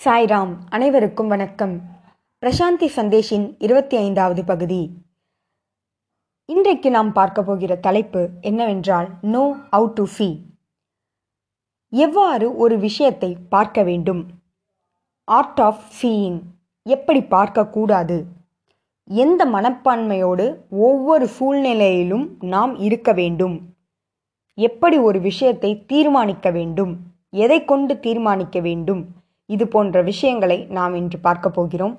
சாய்ராம் அனைவருக்கும் வணக்கம். பிரசாந்தி சந்தேஷின் இருபத்தி ஐந்தாவது பகுதி. இன்றைக்கு நாம் பார்க்க போகிற தலைப்பு என்னவென்றால் நோ அவுட் டு ஃபீ எவ்வாறு ஒரு விஷயத்தை பார்க்க வேண்டும்? ஆர்ட் ஆஃப் ஃபீயிங் எப்படி பார்க்கக்கூடாது எந்த மனப்பான்மையோடு ஒவ்வொரு சூழ்நிலையிலும் நாம் இருக்க வேண்டும்? எப்படி ஒரு விஷயத்தை தீர்மானிக்க வேண்டும்? எதை கொண்டு தீர்மானிக்க வேண்டும்? இது போன்ற விஷயங்களை நாம் இன்று பார்க்க போகிறோம்.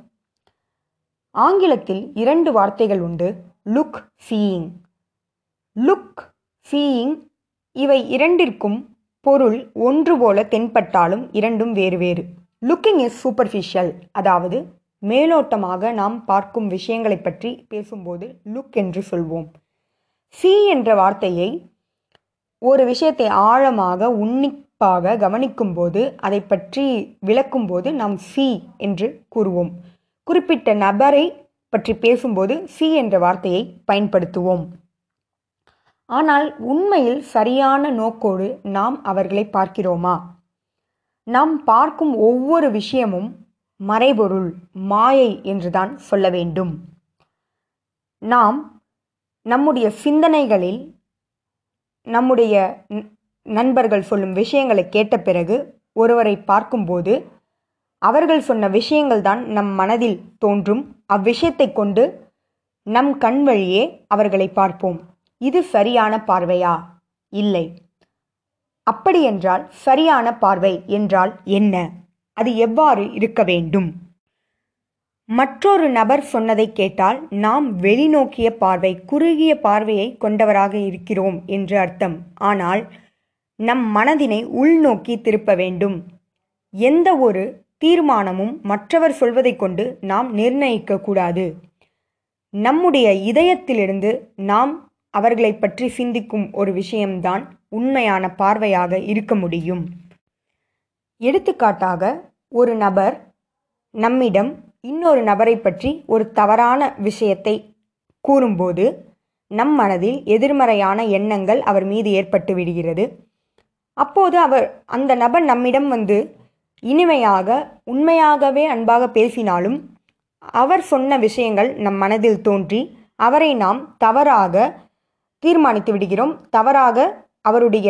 ஆங்கிலத்தில் இரண்டு வார்த்தைகள் உண்டு. லுக் சீயிங் லுக் ஃபீயிங் இவை இரண்டிற்கும் பொருள் ஒன்று போல தென்பட்டாலும் இரண்டும் வேறு வேறு. லுக்கிங் இஸ் சூப்பர்ஃபிஷியல் அதாவது மேலோட்டமாக நாம் பார்க்கும் விஷயங்களை பற்றி பேசும்போது லுக் என்று சொல்வோம். சீ என்ற வார்த்தையை ஒரு விஷயத்தை ஆழமாக உன்னி குறிப்பாக கவனிக்கும்போது அதை பற்றி விளக்கும்போது நாம் சி என்று கூறுவோம். குறிப்பிட்ட நபரை பற்றி பேசும்போது சி என்ற வார்த்தையை பயன்படுத்துவோம். ஆனால் உண்மையில் சரியான நோக்கோடு நாம் அவர்களை பார்க்கிறோமா? நாம் பார்க்கும் ஒவ்வொரு விஷயமும் மறைபொருள் மாயை என்றுதான் சொல்ல வேண்டும். நாம் நம்முடைய சிந்தனைகளில் நம்முடைய நண்பர்கள் சொல்லும் விஷயங்களை கேட்ட பிறகு ஒருவரை பார்க்கும்போது அவர்கள் சொன்ன விஷயங்கள் தான் நம் மனதில் தோன்றும். அவ்விஷயத்தை கொண்டு நம் கண் வழியே அவர்களை பார்ப்போம். இது சரியான பார்வையா? இல்லை. அப்படியென்றால் சரியான பார்வை என்றால் என்ன? அது எவ்வாறு இருக்க வேண்டும்? மற்றொரு நபர் சொன்னதை கேட்டால் நாம் வெளிநோக்கிய பார்வை குறுகிய பார்வையை கொண்டவராக இருக்கிறோம் என்று அர்த்தம். ஆனால் நம் மனதினை உள்நோக்கி திருப்ப வேண்டும். எந்த ஒரு தீர்மானமும் மற்றவர் சொல்வதை கொண்டு நாம் நிர்ணயிக்க கூடாது. நம்முடைய இதயத்திலிருந்து நாம் அவர்களை பற்றி சிந்திக்கும் ஒரு விஷயம்தான் உண்மையான பார்வையாக இருக்க முடியும். எடுத்துக்காட்டாக ஒரு நபர் நம்மிடம் இன்னொரு நபரை பற்றி ஒரு தவறான விஷயத்தை கூறும்போது நம் மனதில் எதிர்மறையான எண்ணங்கள் அவர் மீது ஏற்பட்டு விடுகிறது. அப்போது அவர் அந்த நபர் நம்மிடம் வந்து இனிமையாக உண்மையாகவே அன்பாக பேசினாலும் அவர் சொன்ன விஷயங்கள் நம் மனதில் தோன்றி அவரை நாம் தவறாக தீர்மானித்து விடுகிறோம் தவறாக அவருடைய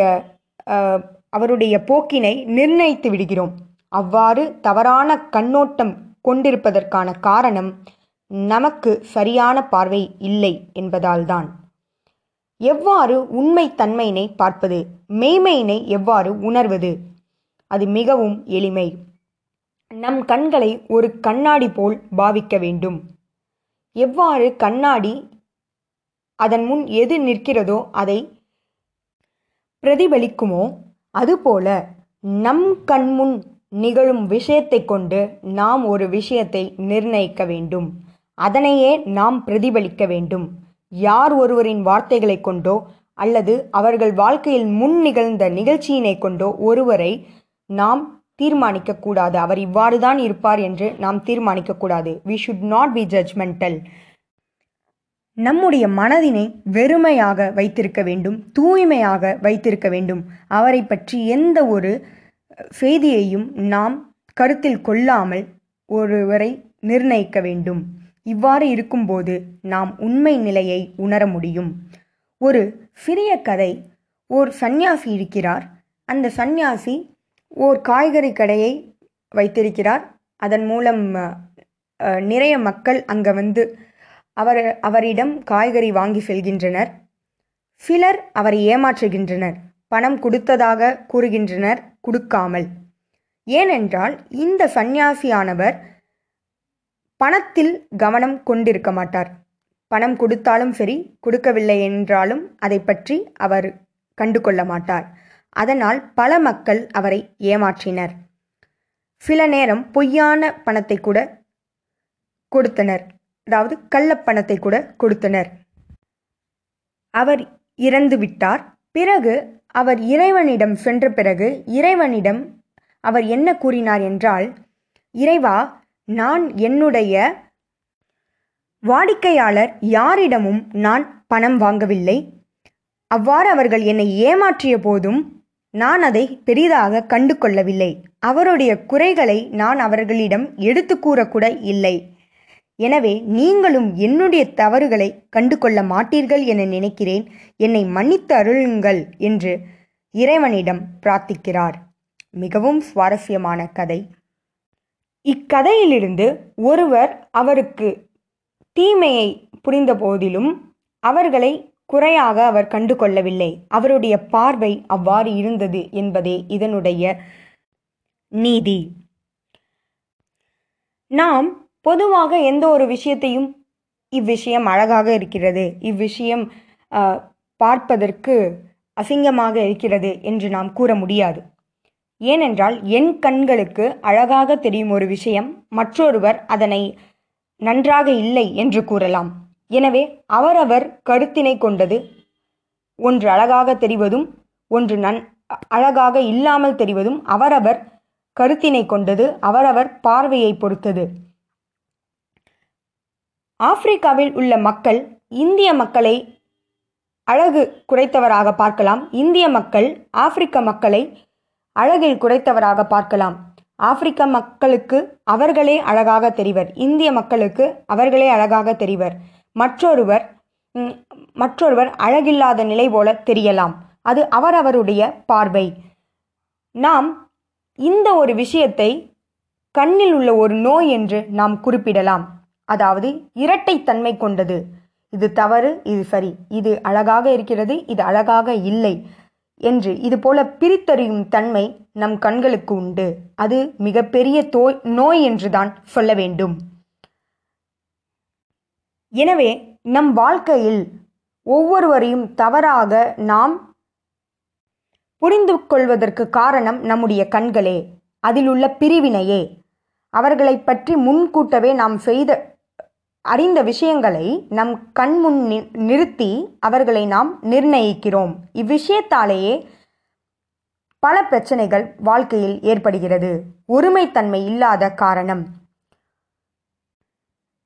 அவருடைய போக்கினை நிர்ணயித்து விடுகிறோம். அவ்வாறு தவறான கண்ணோட்டம் கொண்டிருப்பதற்கான காரணம் நமக்கு சரியான பார்வை இல்லை என்பதால்தான். எவ்வாறு உண்மை தன்மையினை பார்ப்பது? மெய்மையினை எவ்வாறு உணர்வது? அது மிகவும் எளிமை. நம் கண்களை ஒரு கண்ணாடி போல் பாவிக்க வேண்டும். எவ்வாறு கண்ணாடி அதன் முன் எது நிற்கிறதோ அதை பிரதிபலிக்குமோ அதுபோல நம் கண்முன் நிகழும் விஷயத்தை கொண்டு நாம் ஒரு விஷயத்தை நிர்ணயிக்க வேண்டும். அதனையே நாம் பிரதிபலிக்க வேண்டும். யார் ஒருவரின் வார்த்தைகளை கொண்டோ அல்லது அவர்கள் வாழ்க்கையில் முன் நிகழ்ந்த நிகழ்ச்சியினை கொண்டோ ஒருவரை நாம் தீர்மானிக்க கூடாது. அவர் இவ்வாறு தான் இருப்பார் என்று நாம் தீர்மானிக்க கூடாது. We should not be judgemental நம்முடைய மனதினை வெறுமையாக வைத்திருக்க வேண்டும் தூய்மையாக வைத்திருக்க வேண்டும். அவரை பற்றி எந்த ஒரு செய்தியையும் நாம் கருத்தில் கொள்ளாமல் ஒருவரை நிர்ணயிக்க வேண்டும். இவ்வாறு இருக்கும்போது நாம் உண்மை நிலையை உணர முடியும். ஒரு சிறிய கதை. ஓர் சந்நியாசி இருக்கிறார். அந்த சந்நியாசி ஓர் காய்கறி கடையை வைத்திருக்கிறார். அதன் மூலம் நிறைய மக்கள் அங்கே வந்து அவர் அவரிடம் காய்கறி வாங்கி செல்கின்றனர். சிலர் அவரை ஏமாற்றுகின்றனர். பணம் கொடுத்ததாக கூறுகின்றனர். கொடுக்காமல். ஏனென்றால் இந்த சந்நியாசியானவர் பணத்தில் கவனம் கொண்டிருக்க மாட்டார். பணம் கொடுத்தாலும் சரி கொடுக்கவில்லை என்றாலும் அதை பற்றி அவர் கண்டு கொள்ள மாட்டார். அதனால் பல மக்கள் அவரை ஏமாற்றினர். சில நேரம் பொய்யான பணத்தை கூட கொடுத்தனர். அதாவது கள்ளப்பணத்தை கூட கொடுத்தனர். அவர் இறந்து விட்டார். பிறகு அவர் இறைவனிடம் சென்ற பிறகு இறைவனிடம் அவர் என்ன கூறினார் என்றால் இறைவா நான் என்னுடைய வாடிக்கையாளர் யாரிடமும் நான் பணம் வாங்கவில்லை. அவ்வாறு அவர்கள் என்னை ஏமாற்றிய போதும் நான் அதை பெரிதாக கண்டு கொள்ளவில்லை அவருடைய குறைகளை நான் அவர்களிடம் எடுத்து கூறக்கூட இல்லை. எனவே நீங்களும் என்னுடைய தவறுகளை கண்டு கொள்ள மாட்டீர்கள் என நினைக்கிறேன். என்னை மன்னித்து அருளுங்கள் என்று இறைவனிடம் பிரார்த்திக்கிறார். மிகவும் சுவாரஸ்யமான கதை. இக்கதையிலிருந்து ஒருவர் அவருக்கு தீமையை புரிந்த போதிலும் அவர்களை குறையாக அவர் கண்டு கொள்ளவில்லை அவருடைய பார்வை அவ்வாறு இருந்தது என்பதே இதனுடைய நீதி. நாம் பொதுவாக எந்த ஒரு விஷயத்தையும் இவ்விஷயம் அழகாக இருக்கிறது இவ்விஷயம் பார்ப்பதற்கு அசிங்கமாக இருக்கிறது என்று நாம் கூற முடியாது. ஏனென்றால் என் கண்களுக்கு அழகாக தெரியும் ஒரு விஷயம் மற்றொருவர் அதனை நன்றாக இல்லை என்று கூறலாம். எனவே அவரவர் கருத்தினை கொண்டது ஒன்று அழகாக தெரிவதும் ஒன்று நன் அழகாக இல்லாமல் தெரிவதும் அவரவர் கருத்தினை கொண்டது அவரவர் பார்வையை பொறுத்தது. ஆப்பிரிக்காவில் உள்ள மக்கள் இந்திய மக்களை அழகு குறைத்தவராக பார்க்கலாம். இந்திய மக்கள் ஆப்பிரிக்க மக்களை அழகில் குறைத்தவராக பார்க்கலாம். ஆப்பிரிக்க மக்களுக்கு அவர்களே அழகாக தெரிவர். இந்திய மக்களுக்கு அவர்களே அழகாக தெரிவர். மற்றொருவர் மற்றொருவர் அழகில்லாத நிலை போல தெரியலாம். அது அவரவருடைய பார்வை. நாம் இந்த ஒரு விஷயத்தை கண்ணில் உள்ள ஒரு நோய் என்று நாம் குறிப்பிடலாம். அதாவது இரட்டைத்தன்மை கொண்டது. இது தவறு இது சரி. இது அழகாக இருக்கிறது இது அழகாக இல்லை. என்று இது போல பிரித்தறியும் தன்மை நம் கண்களுக்கு உண்டு. அது மிகப்பெரிய தோய் நோய் என்றுதான் சொல்ல வேண்டும். எனவே நம் வாழ்க்கையில் ஒவ்வொருவரையும் தவறாக நாம் புரிந்து கொள்வதற்கு காரணம் நம்முடைய கண்களே. அதில் உள்ள பிரிவினையே. அவர்களை பற்றி முன்கூட்டவே நாம் செய்த அறிந்த விஷயங்களை நம் கண் முன் நிறுத்தி அவர்களை நாம் நிர்ணயிக்கிறோம். இவ்விஷயத்தாலேயே பல பிரச்சனைகள் வாழ்க்கையில் ஏற்படுகிறது. ஒருமைத்தன்மை இல்லாத காரணம்.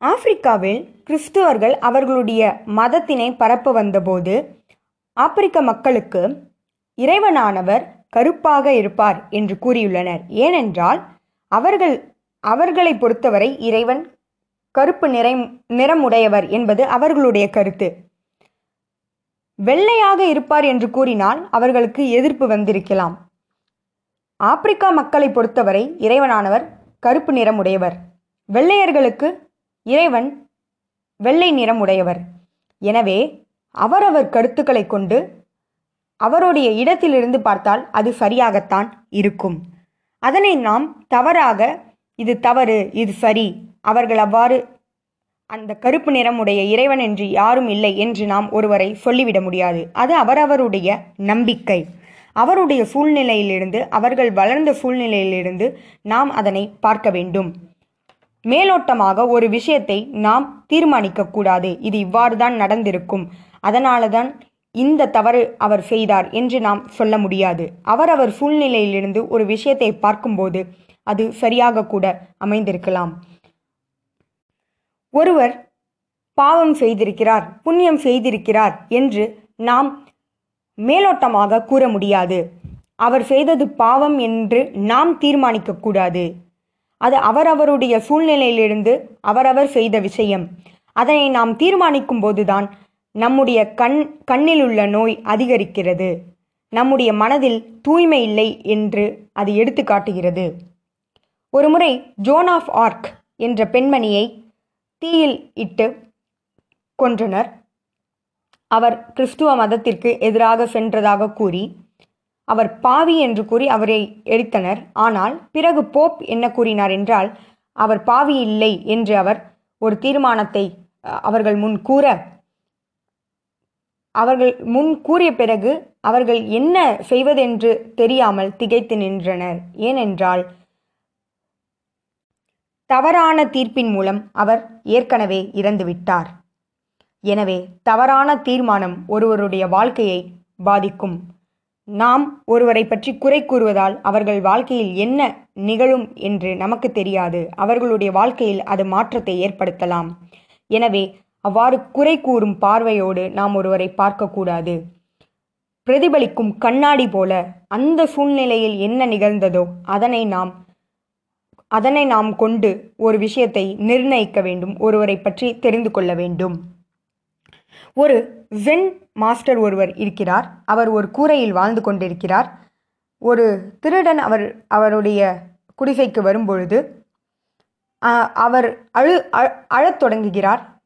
ஆப்பிரிக்காவில் கிறிஸ்துவர்கள் அவர்களுடைய மதத்தினை பரப்ப வந்தபோது ஆப்பிரிக்க மக்களுக்கு இறைவனானவர் கருப்பாக இருப்பார் என்று கூறியுள்ளனர். ஏனென்றால் அவர்கள் அவர்களை பொறுத்தவரை இறைவன் கருப்பு நிறை நிறமுடையவர் என்பது அவர்களுடைய கருத்து. வெள்ளையாக இருப்பார் என்று கூறினால் அவர்களுக்கு எதிர்ப்பு வந்திருக்கலாம். ஆப்பிரிக்கா மக்களை பொறுத்தவரை இறைவனானவர் கருப்பு நிறமுடையவர். வெள்ளையர்களுக்கு இறைவன் வெள்ளை நிறமுடையவர். எனவே அவரவர் கருத்துக்களை கொண்டு அவருடைய இடத்திலிருந்து பார்த்தால் அது சரியாகத்தான் இருக்கும். அதனை நாம் தவறாக இது தவறு இது சரி அவர்கள் அவ்வாறு அந்த கருப்பு நிறமுடைய இறைவன் என்று யாரும் இல்லை என்று நாம் ஒருவரை சொல்லிவிட முடியாது. அது அவரவருடைய நம்பிக்கை. அவருடைய சூழ்நிலையிலிருந்து அவர்கள் வளர்ந்த சூழ்நிலையிலிருந்து நாம் அதனை பார்க்க வேண்டும். மேலோட்டமாக ஒரு விஷயத்தை நாம் தீர்மானிக்க கூடாது. இது இவ்வாறு தான் நடந்திருக்கும். அதனால தான் இந்த தவறு அவர் செய்தார் என்று நாம் சொல்ல முடியாது. அவரவர் சூழ்நிலையிலிருந்து ஒரு விஷயத்தை பார்க்கும்போது அது சரியாக கூட அமைந்திருக்கலாம். ஒருவர் பாவம் செய்திருக்கிறார் புண்ணியம் செய்திருக்கிறார் என்று நாம் மேலோட்டமாக கூற முடியாது. அவர் செய்தது பாவம் என்று நாம் தீர்மானிக்கக்கூடாது அது அவரவருடைய சூழ்நிலையிலிருந்து அவரவர் செய்த விஷயம். அதனை நாம் தீர்மானிக்கும் போதுதான் நம்முடைய கண் கண்ணில் உள்ள நோய் அதிகரிக்கிறது. நம்முடைய மனதில் தூய்மை இல்லை என்று அது எடுத்து காட்டுகிறது ஒருமுறை ஜோன் ஆஃப் ஆர்க் என்ற பெண்மணியை தீயில் இட்டு கொன்றனர். அவர் கிறிஸ்துவ மதத்திற்கு எதிராக சென்றதாக கூறி அவர் பாவி என்று கூறி அவரை எரித்தனர். ஆனால் பிறகு போப் என்ன கூறினார் என்றால் அவர் பாவி இல்லை என்று அவர் ஒரு தீர்மானத்தை அவர்கள் முன் கூற அவர்கள் முன் கூறிய பிறகு அவர்கள் என்ன செய்வதென்று தெரியாமல் திகைத்து நின்றனர். ஏனென்றால் தவறான தீர்ப்பின் மூலம் அவர் ஏற்கனவே இறந்துவிட்டார். எனவே தவறான தீர்மானம் ஒருவருடைய வாழ்க்கையை பாதிக்கும். நாம் ஒருவரை பற்றி குறை கூறுவதால் அவர்கள் வாழ்க்கையில் என்ன நிகழும் என்று நமக்கு தெரியாது. அவர்களுடைய வாழ்க்கையில் அது மாற்றத்தை ஏற்படுத்தலாம். எனவே அவ்வாறு குறை கூறும் பார்வையோடு நாம் ஒருவரை பார்க்கக்கூடாது. பிரதிபலிக்கும் கண்ணாடி போல அந்த சூழ்நிலையில் என்ன நிகழ்ந்ததோ அதனை நாம் அதனை நாம் கொண்டு ஒரு விஷயத்தை நிர்ணயிக்க வேண்டும் ஒருவரை பற்றி தெரிந்து கொள்ள வேண்டும். ஒரு ஜென் மாஸ்டர் ஒருவர் இருக்கிறார். அவர் ஒரு கூரையில் வாழ்ந்து கொண்டிருக்கிறார். ஒரு திருடன் அவர் அவருடைய குடிசைக்கு வரும்பொழுது அவர் அழு அழ- அழத் தொடங்குகிறார்.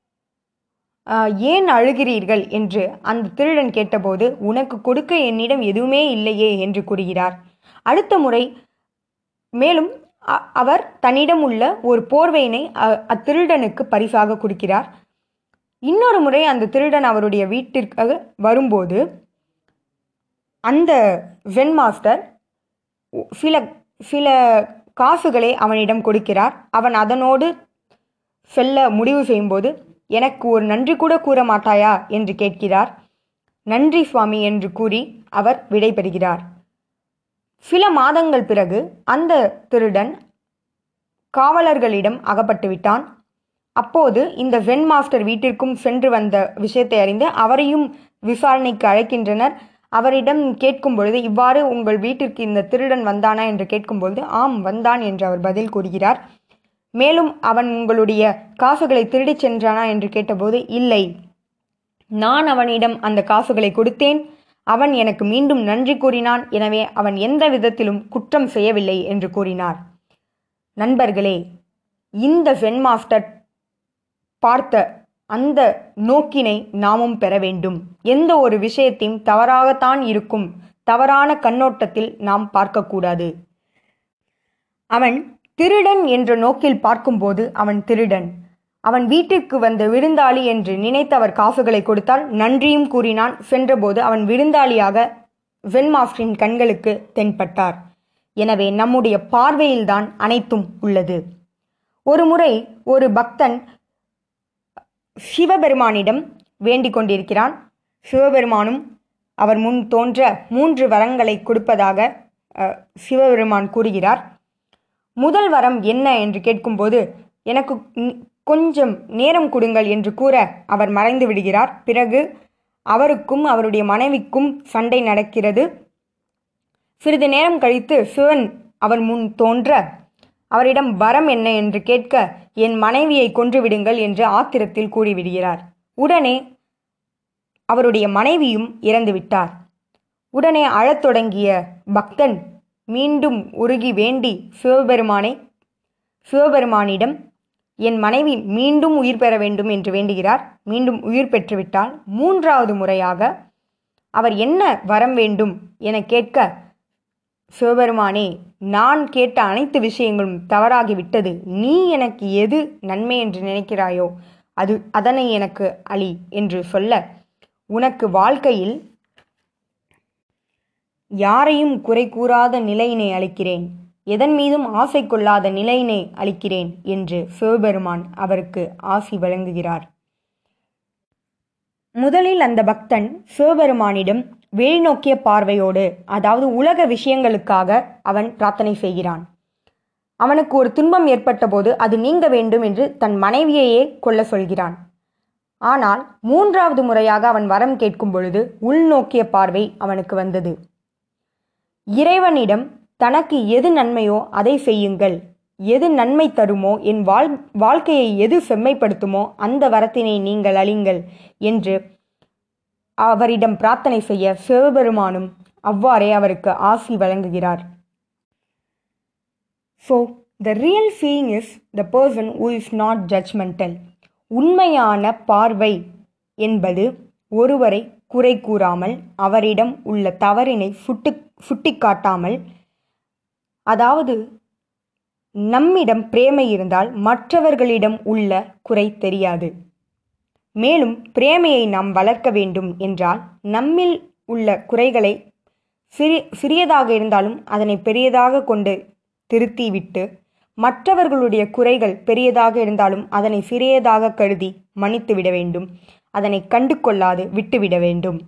ஏன் அழுகிறீர்கள்? என்று அந்த திருடன் கேட்டபோது உனக்கு கொடுக்க என்னிடம் எதுவுமே இல்லையே என்று கூறுகிறார். அடுத்த முறை மேலும் அவர் தன்னிடம் உள்ள ஒரு போர்வையினை அ- அத்திருடனுக்கு பரிசாக கொடுக்கிறார். இன்னொரு முறை அந்த திருடன் அவருடைய வீட்டிற்கு வரும்போது அந்த ஜென் மாஸ்டர் சில சில காசுகளை அவனிடம் கொடுக்கிறார். அவன் அதனோடு செல்ல முடிவு செய்யும்போது எனக்கு ஒரு நன்றி கூட கூற மாட்டாயா? என்று கேட்கிறார். நன்றி சுவாமி என்று கூறி அவர் விடைபெறுகிறார் சில மாதங்கள் பிறகு அந்த திருடன் காவலர்களிடம் அகப்பட்டு விட்டான். அப்போது இந்த ஜென் மாஸ்டர் வீட்டிற்கும் சென்று வந்த விஷயத்தை அறிந்து அவரையும் விசாரணைக்கு அழைக்கின்றனர். அவரிடம் கேட்கும் பொழுது இவ்வாறு உங்கள் வீட்டிற்கு இந்த திருடன் வந்தானா? என்று கேட்கும்பொழுது ஆம் வந்தான் என்று அவர் பதில் கூறுகிறார். மேலும் அவன் உங்களுடைய காசுகளை திருடிச் சென்றானா? என்று கேட்டபோது இல்லை. நான் அவனிடம் அந்த காசுகளை கொடுத்தேன். அவன் எனக்கு மீண்டும் நன்றி கூறினான். எனவே அவன் எந்த விதத்திலும் குற்றம் செய்யவில்லை என்று கூறினார். நண்பர்களே இந்த சென் மாஸ்டர் பார்த்த அந்த நோக்கினை நாமும் பெற வேண்டும். எந்த ஒரு விஷயத்தையும் தவறாகத்தான் இருக்கும். தவறான கண்ணோட்டத்தில் நாம் பார்க்கக்கூடாது. அவன் திருடன் என்ற நோக்கில் பார்க்கும்போது அவன் திருடன். அவன் வீட்டிற்கு வந்த விருந்தாளி என்று நினைத்து அவர் காசுகளை கொடுத்தால் நன்றியும் கூறினான். சென்றபோது அவன் விருந்தாளியாக வென் மாஸ்டரின் கண்களுக்கு தென்பட்டார். எனவே நம்முடைய பார்வையில்தான் அனைத்தும் உள்ளது. ஒரு முறை ஒரு பக்தன் சிவபெருமானிடம் வேண்டிக் கொண்டிருக்கிறான். சிவபெருமானும் அவர் முன் தோன்ற மூன்று வரங்களை கொடுப்பதாக சிவபெருமான் கூறுகிறார். முதல் வரம் என்ன என்று கேட்கும்போது எனக்கு கொஞ்சம் நேரம் கொடுங்கள் என்று கூற அவர் மறைந்து விடுகிறார். பிறகு அவருக்கும் அவருடைய மனைவிக்கும் சண்டை நடக்கிறது. சிறிது நேரம் கழித்து சிவன் அவர் முன் தோன்ற அவரிடம் வரம் என்ன என்று கேட்க என் மனைவியை கொன்றுவிடுங்கள் என்று ஆத்திரத்தில் கூறிவிடுகிறார். உடனே அவருடைய மனைவியும் இறந்துவிட்டார் உடனே அழத் தொடங்கிய பக்தன் மீண்டும் உருகி வேண்டி சிவபெருமானை சிவபெருமானிடம் என் மனைவி மீண்டும் உயிர் பெற வேண்டும் என்று வேண்டுகிறார். மீண்டும் உயிர் பெற்றுவிட்டால் மூன்றாவது முறையாக அவர் என்ன வரம் வேண்டும் என கேட்க சிவபெருமானே நான் கேட்ட அனைத்து விஷயங்களும் தவறாகிவிட்டது. நீ எனக்கு எது நன்மை என்று நினைக்கிறாயோ அது அதனை எனக்கு அளி என்று சொல்ல உனக்கு வாழ்க்கையில் யாரையும் குறை கூறாத நிலையினை அளிக்கிறேன் எதன் மீதும் ஆசை கொள்ளாத நிலையினை அளிக்கிறேன் என்று சிவபெருமான் அவருக்கு ஆசி வழங்குகிறார். முதலில் அந்த பக்தன் சிவபெருமானிடம் வெளிநோக்கிய பார்வையோடு அதாவது உலக விஷயங்களுக்காக அவன் பிரார்த்தனை செய்கிறான். அவனுக்கு ஒரு துன்பம் ஏற்பட்ட போது அது நீங்க வேண்டும் என்று தன் மனைவியையே கொல்ல சொல்கிறான். ஆனால் மூன்றாவது முறையாக அவன் வரம் கேட்கும் பொழுது உள்நோக்கிய பார்வை அவனுக்கு வந்தது. இறைவனிடம் தனக்கு எது நன்மையோ அதை செய்யுங்கள். எது நன்மை தருமோ என் வாழ் வாழ்க்கையை எது செம்மைப்படுத்துமோ அந்த வரத்தினை நீங்கள் அழிங்கள் என்று அவரிடம் பிரார்த்தனை செய்ய சிவபெருமானும் அவ்வாறே அவருக்கு ஆசி வழங்குகிறார். So the real feeling is the person who is not judgemental உண்மையான பார்வை என்பது ஒருவரை குறை கூறாமல் அவரிடம் உள்ள தவறினை சுட்டு சுட்டிக்காட்டாமல் அதாவது நம்மிடம் பிரேமை இருந்தால் மற்றவர்களிடம் உள்ள குறை தெரியாது. மேலும் பிரேமையை நாம் வளர்க்க வேண்டும் என்றால் நம்மில் உள்ள குறைகளை சிறி சிறியதாக இருந்தாலும் அதனை பெரியதாக கொண்டு திருத்திவிட்டு மற்றவர்களுடைய குறைகள் பெரியதாக இருந்தாலும் அதனை சிறியதாக கருதி மன்னித்து விட வேண்டும். அதனை கண்டு கொள்ளாது விட்டுவிட வேண்டும்.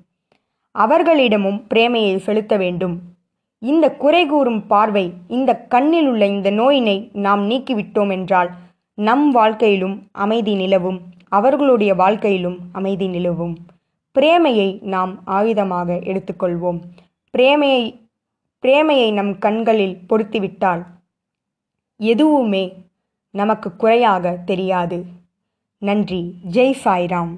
அவர்களிடமும் பிரேமையை செலுத்த வேண்டும். இந்தக் குறைகூறும் பார்வை இந்த கண்ணில் உள்ள இந்த நோயினை நாம் நீக்கிவிட்டோமென்றால் நம் வாழ்க்கையிலும் அமைதி நிலவும் அவர்களுடைய வாழ்க்கையிலும் அமைதி நிலவும். பிரேமையை நாம் ஆயுதமாக எடுத்துக்கொள்வோம். பிரேமையை பிரேமையை நம் கண்களில் பொருத்திவிட்டால் எதுவுமே நமக்கு குறையாக தெரியாது. நன்றி. ஜெய் சாய்ராம்.